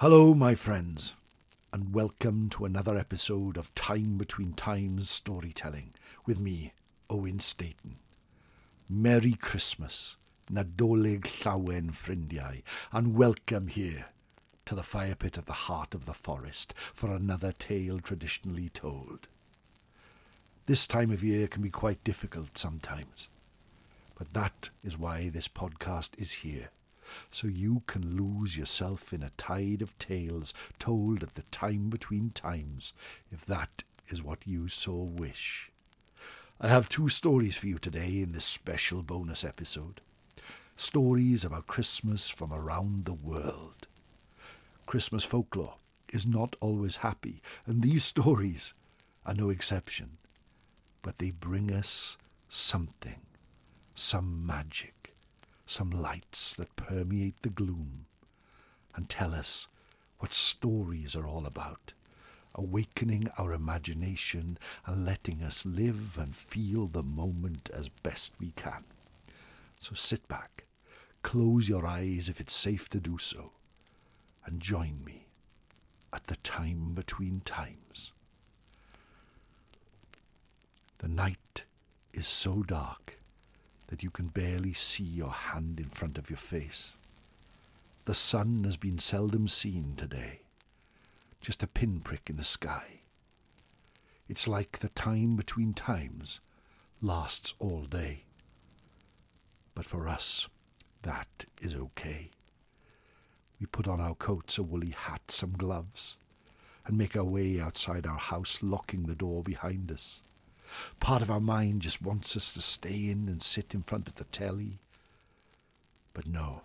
Hello, my friends, and welcome to another episode of Time Between Times storytelling with me, Owen Staton. Merry Christmas, Nadolig Llawen Ffrindiau, and welcome here to the fire pit at the heart of the forest for another tale traditionally told. This time of year can be quite difficult sometimes, but that is why this podcast is here so you can lose yourself in a tide of tales told at the time between times, if that is what you so wish. I have two stories for you today in this special bonus episode. Stories about Christmas from around the world. Christmas folklore is not always happy, and these stories are no exception. But they bring us something, some magic some lights that permeate the gloom and tell us what stories are all about, awakening our imagination and letting us live and feel the moment as best we can. So sit back, close your eyes if it's safe to do so, and join me at the time between times. The night is so dark that you can barely see your hand in front of your face. The sun has been seldom seen today, just a pinprick in the sky. It's like the time between times lasts all day. But for us, that is okay. We put on our coats, a woolly hat, some gloves, and make our way outside our house, locking the door behind us. Part of our mind just wants us to stay in and sit in front of the telly. But no,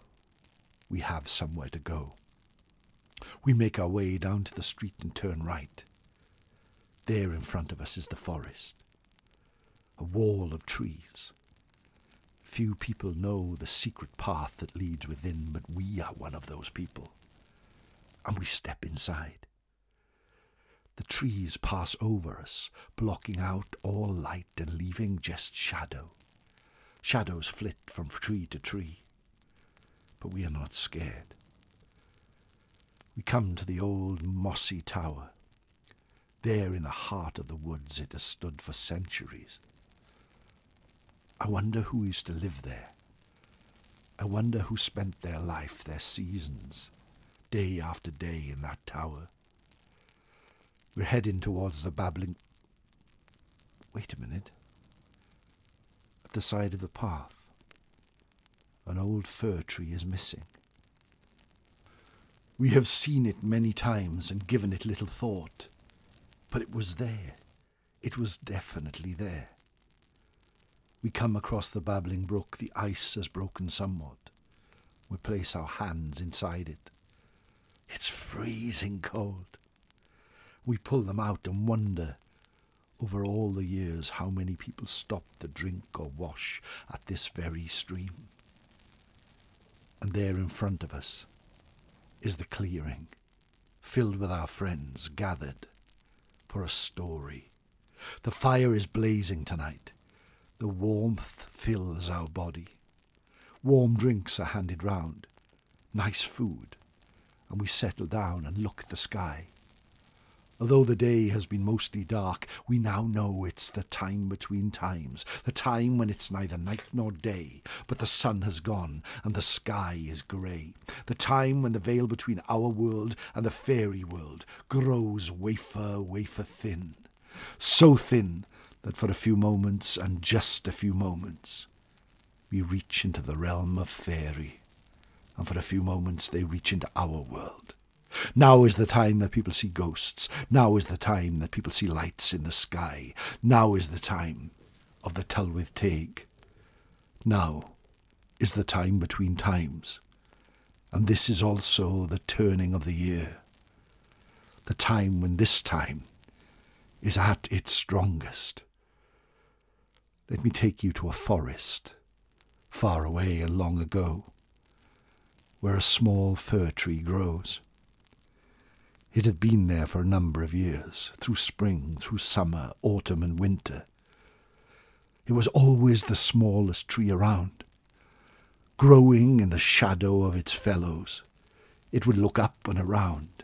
we have somewhere to go. We make our way down to the street and turn right. There in front of us is the forest, a wall of trees. Few people know the secret path that leads within, but we are one of those people. And we step inside. The trees pass over us, blocking out all light and leaving just shadow. Shadows flit from tree to tree. But we are not scared. We come to the old mossy tower. There in the heart of the woods it has stood for centuries. I wonder who used to live there. I wonder who spent their life, their seasons, day after day in that tower. We're heading towards the babbling. Wait a minute. At the side of the path, an old fir tree is missing. We have seen it many times and given it little thought, but it was there. It was definitely there. We come across the babbling brook. The ice has broken somewhat. We place our hands inside it. It's freezing cold. We pull them out and wonder over all the years how many people stopped to drink or wash at this very stream. And there in front of us is the clearing, filled with our friends gathered for a story. The fire is blazing tonight. The warmth fills our body. Warm drinks are handed round, nice food, and we settle down and look at the sky. Although the day has been mostly dark, we now know it's the time between times, the time when it's neither night nor day, but the sun has gone and the sky is grey, the time when the veil between our world and the fairy world grows wafer, wafer thin, so thin that for a few moments, and just a few moments, we reach into the realm of fairy, and for a few moments they reach into our world. Now is the time that people see ghosts. Now is the time that people see lights in the sky. Now is the time of the Tylwyth Teg. Now is the time between times. And this is also the turning of the year. The time when this time is at its strongest. Let me take you to a forest, far away and long ago, where a small fir tree grows. It had been there for a number of years, through spring, through summer, autumn, and winter. It was always the smallest tree around, growing in the shadow of its fellows. it would look up and around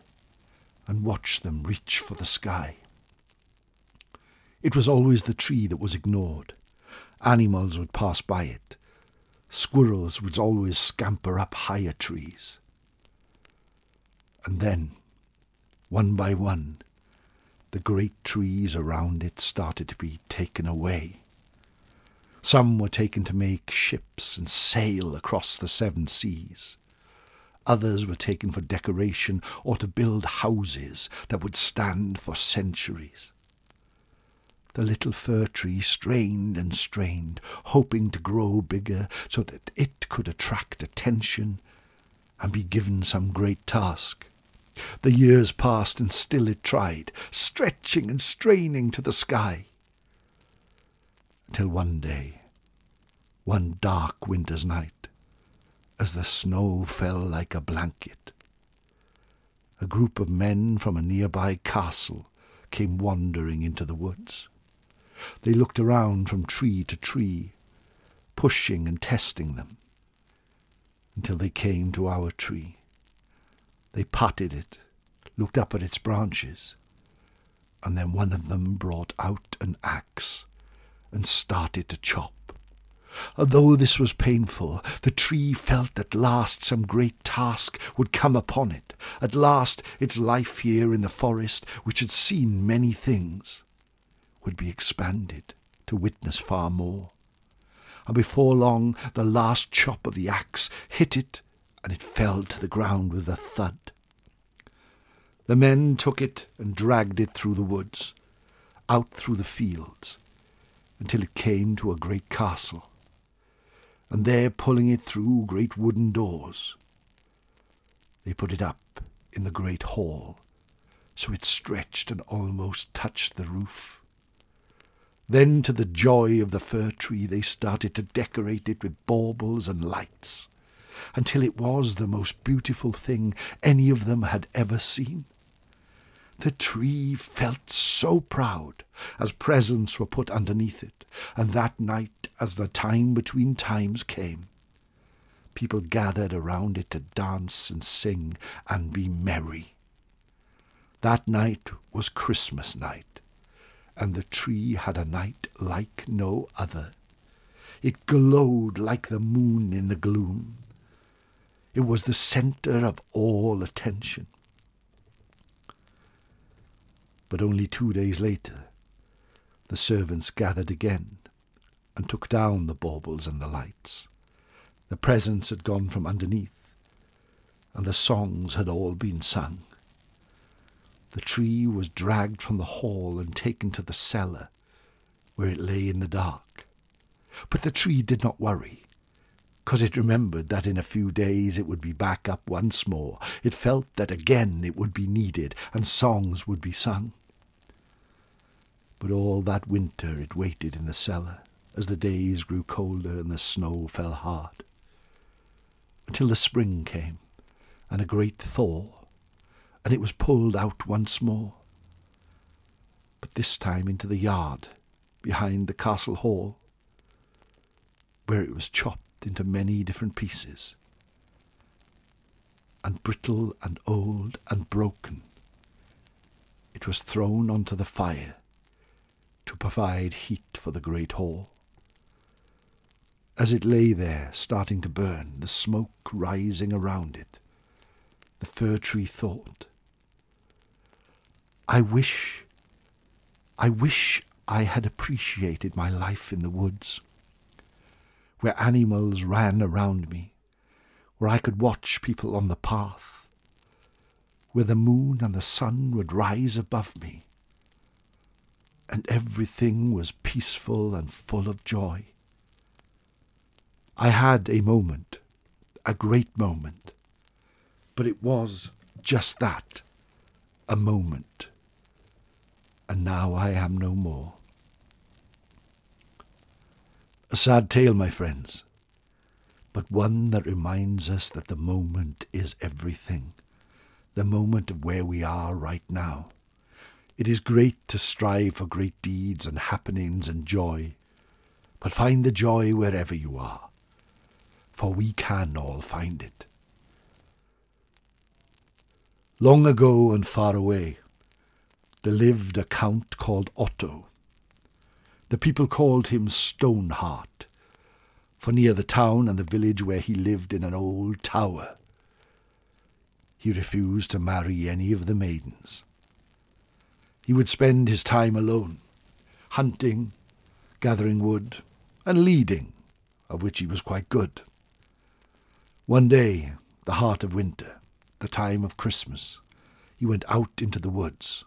and watch them reach for the sky. It was always the tree that was ignored. Animals would pass by it. Squirrels would always scamper up higher trees. And then, one by one, the great trees around it started to be taken away. Some were taken to make ships and sail across the seven seas. Others were taken for decoration or to build houses that would stand for centuries. The little fir tree strained and strained, hoping to grow bigger so that it could attract attention and be given some great task. The years passed and still it tried, stretching and straining to the sky. Until one day, one dark winter's night, as the snow fell like a blanket, a group of men from a nearby castle came wandering into the woods. They looked around from tree to tree, pushing and testing them, until they came to our tree. They patted it, looked up at its branches, and then one of them brought out an axe and started to chop. Although this was painful, the tree felt at last some great task would come upon it. At last its life here in the forest, which had seen many things, would be expanded to witness far more. And before long, the last chop of the axe hit it, and it fell to the ground with a thud. The men took it and dragged it through the woods, out through the fields, until it came to a great castle, and there pulling it through great wooden doors, they put it up in the great hall, so it stretched and almost touched the roof. Then, to the joy of the fir tree, they started to decorate it with baubles and lights, until it was the most beautiful thing any of them had ever seen. The tree felt so proud as presents were put underneath it, and that night, as the time between times came, people gathered around it to dance and sing and be merry. That night was Christmas night and the tree had a night like no other. It glowed like the moon in the gloom. It was the centre of all attention. But only two days later, the servants gathered again and took down the baubles and the lights. The presents had gone from underneath, and the songs had all been sung. The tree was dragged from the hall and taken to the cellar, where it lay in the dark. But the tree did not worry, because it remembered that in a few days it would be back up once more. It felt that again it would be needed, and songs would be sung. But all that winter it waited in the cellar, as the days grew colder and the snow fell hard, until the spring came, and a great thaw and it was pulled out once more. But this time into the yard behind the castle hall, where it was chopped into many different pieces, and brittle and old and broken. It was thrown onto the fire to provide heat for the great hall. As it lay there, starting to burn, the smoke rising around it, the fir tree thought, I wish, I wish I had appreciated my life in the woods, where animals ran around me, where I could watch people on the path, where the moon and the sun would rise above me, and everything was peaceful and full of joy. I had a moment, a great moment, but it was just that, a moment and now I am no more. A sad tale, my friends, but one that reminds us that the moment is everything, the moment of where we are right now. It is great to strive for great deeds and happenings and joy, but find the joy wherever you are, for we can all find it. Long ago and far away, there lived a count called Otto. The people called him Stoneheart, for near the town and the village where he lived in an old tower, he refused to marry any of the maidens. He would spend his time alone, hunting, gathering wood, and leading, of which he was quite good. One day, the heart of winter, the time of Christmas, he went out into the woods.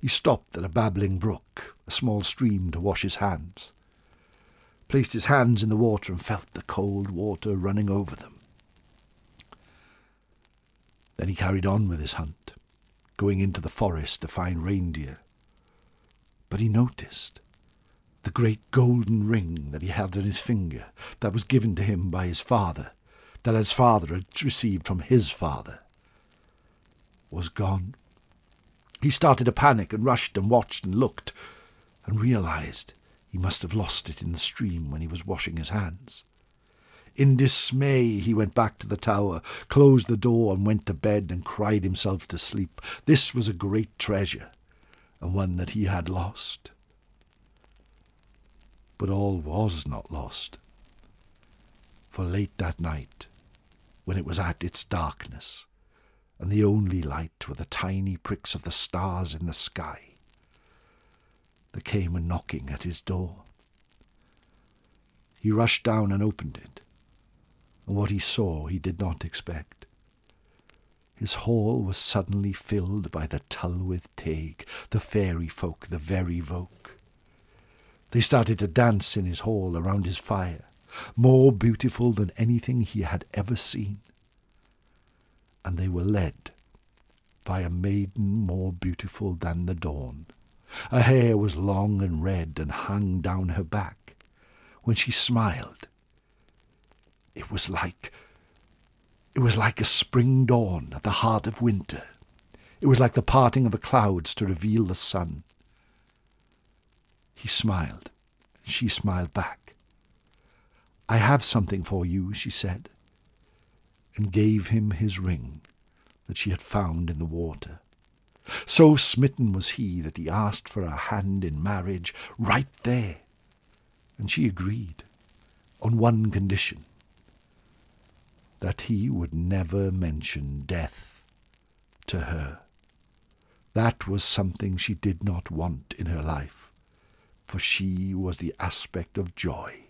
He stopped at a babbling brook, a small stream, to wash his hands, placed his hands in the water and felt the cold water running over them. Then he carried on with his hunt, going into the forest to find reindeer. But he noticed the great golden ring that he held on his finger, that was given to him by his father, that his father had received from his father, was gone. He started to panic and rushed and watched and looked and realized he must have lost it in the stream when he was washing his hands. In dismay, he went back to the tower, closed the door, and went to bed and cried himself to sleep. This was a great treasure, and one that he had lost. But all was not lost. For late that night, when it was at its darkness, and the only light were the tiny pricks of the stars in the sky, there came a knocking at his door. He rushed down and opened it and what he saw he did not expect. His hall was suddenly filled by the Tylwyth Teg, the fairy folk, the very folk. They started to dance in his hall around his fire, more beautiful than anything he had ever seen. And they were led by a maiden more beautiful than the dawn. Her hair was long and red and hung down her back. When she smiled, it was like it was like a spring dawn at the heart of winter. It was like the parting of the clouds to reveal the sun. He smiled. She smiled back. I have something for you, she said, and gave him his ring that she had found in the water. So smitten was he that he asked for her hand in marriage right there, and she agreed on one condition that he would never mention death to her. That was something she did not want in her life, for she was the aspect of joy.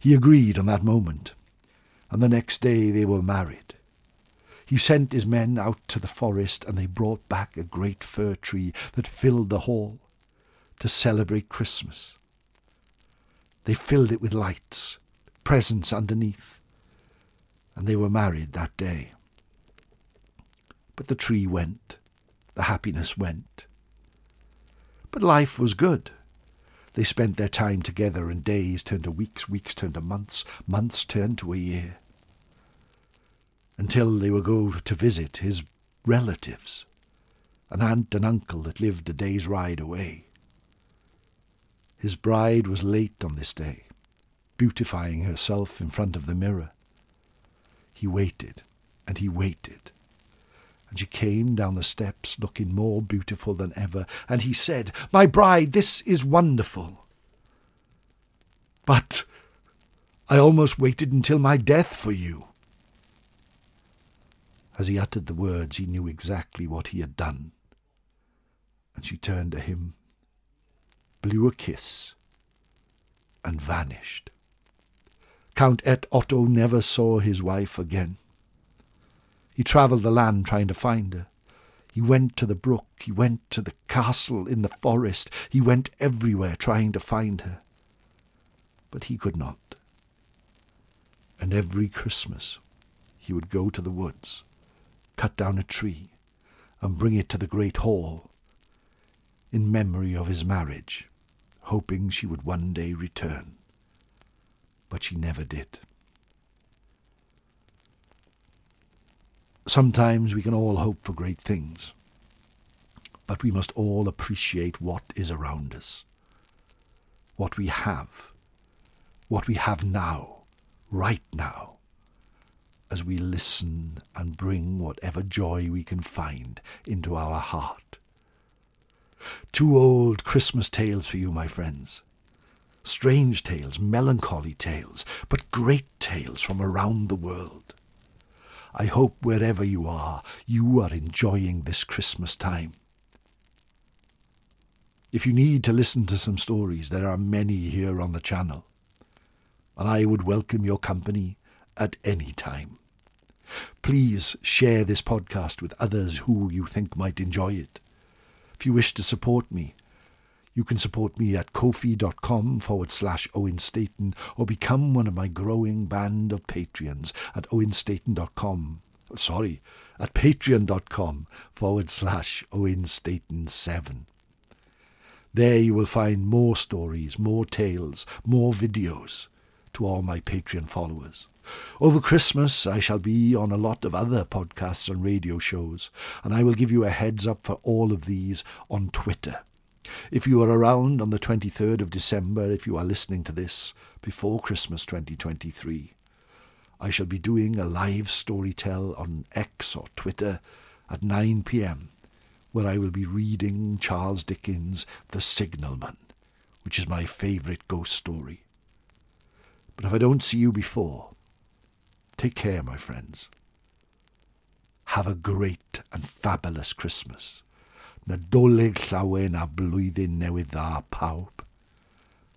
He agreed on that moment, and the next day they were married. He sent his men out to the forest, and they brought back a great fir tree that filled the hall to celebrate Christmas. They filled it with lights, presents underneath, and they were married that day. But the tree went, the happiness went. But life was good. They spent their time together, and days turned to weeks, weeks turned to months, months turned to a year. Until they would go to visit his relatives, an aunt and uncle that lived a day's ride away. His bride was late on this day, beautifying herself in front of the mirror. He waited, and he waited. And she came down the steps looking more beautiful than ever, and he said, My bride, this is wonderful. But I almost waited until my death for you. As he uttered the words, he knew exactly what he had done. And she turned to him, blew a kiss, and vanished. Count Et Otto never saw his wife again. He travelled the land trying to find her. He went to the brook, he went to the castle in the forest, he went everywhere trying to find her. But he could not. And every Christmas he would go to the woods, cut down a tree, and bring it to the great hall, in memory of his marriage, hoping she would one day return but she never did. Sometimes we can all hope for great things, but we must all appreciate what is around us, what we have, what we have now, right now, as we listen and bring whatever joy we can find into our heart. Two old Christmas tales for you, my friends. Strange tales, melancholy tales, but great tales from around the world. I hope wherever you are, you are enjoying this Christmas time. If you need to listen to some stories, there are many here on the channel, and I would welcome your company at any time. Please share this podcast with others who you think might enjoy it. If you wish to support me, you can support me at kofi.com forward slash Owen Staton or become one of my growing band of Patreons at owenstaton.com. Sorry, at patreon.com forward slash Owen Staton 7. There you will find more stories, more tales, more videos to all my Patreon followers. Over Christmas, I shall be on a lot of other podcasts and radio shows, and I will give you a heads up for all of these on Twitter. If you are around on the 23rd of December, if you are listening to this before Christmas 2023, I shall be doing a live storytell on X or Twitter at 9 pm where I will be reading Charles Dickens' The Signalman, which is my favourite ghost story. But if I don't see you before, take care, my friends. Have a great and fabulous Christmas. Nadolig llawen a blwyddyn newydd dda pawb.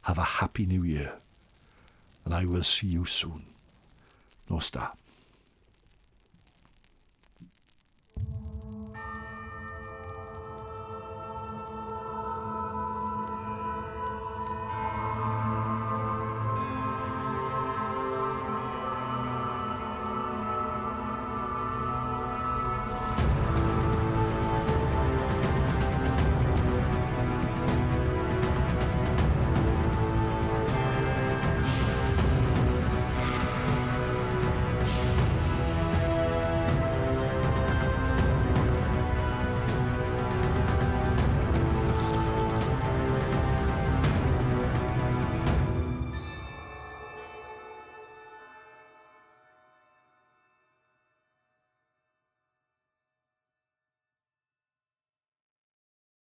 Have a happy new year, and I will see you soon. Nos da.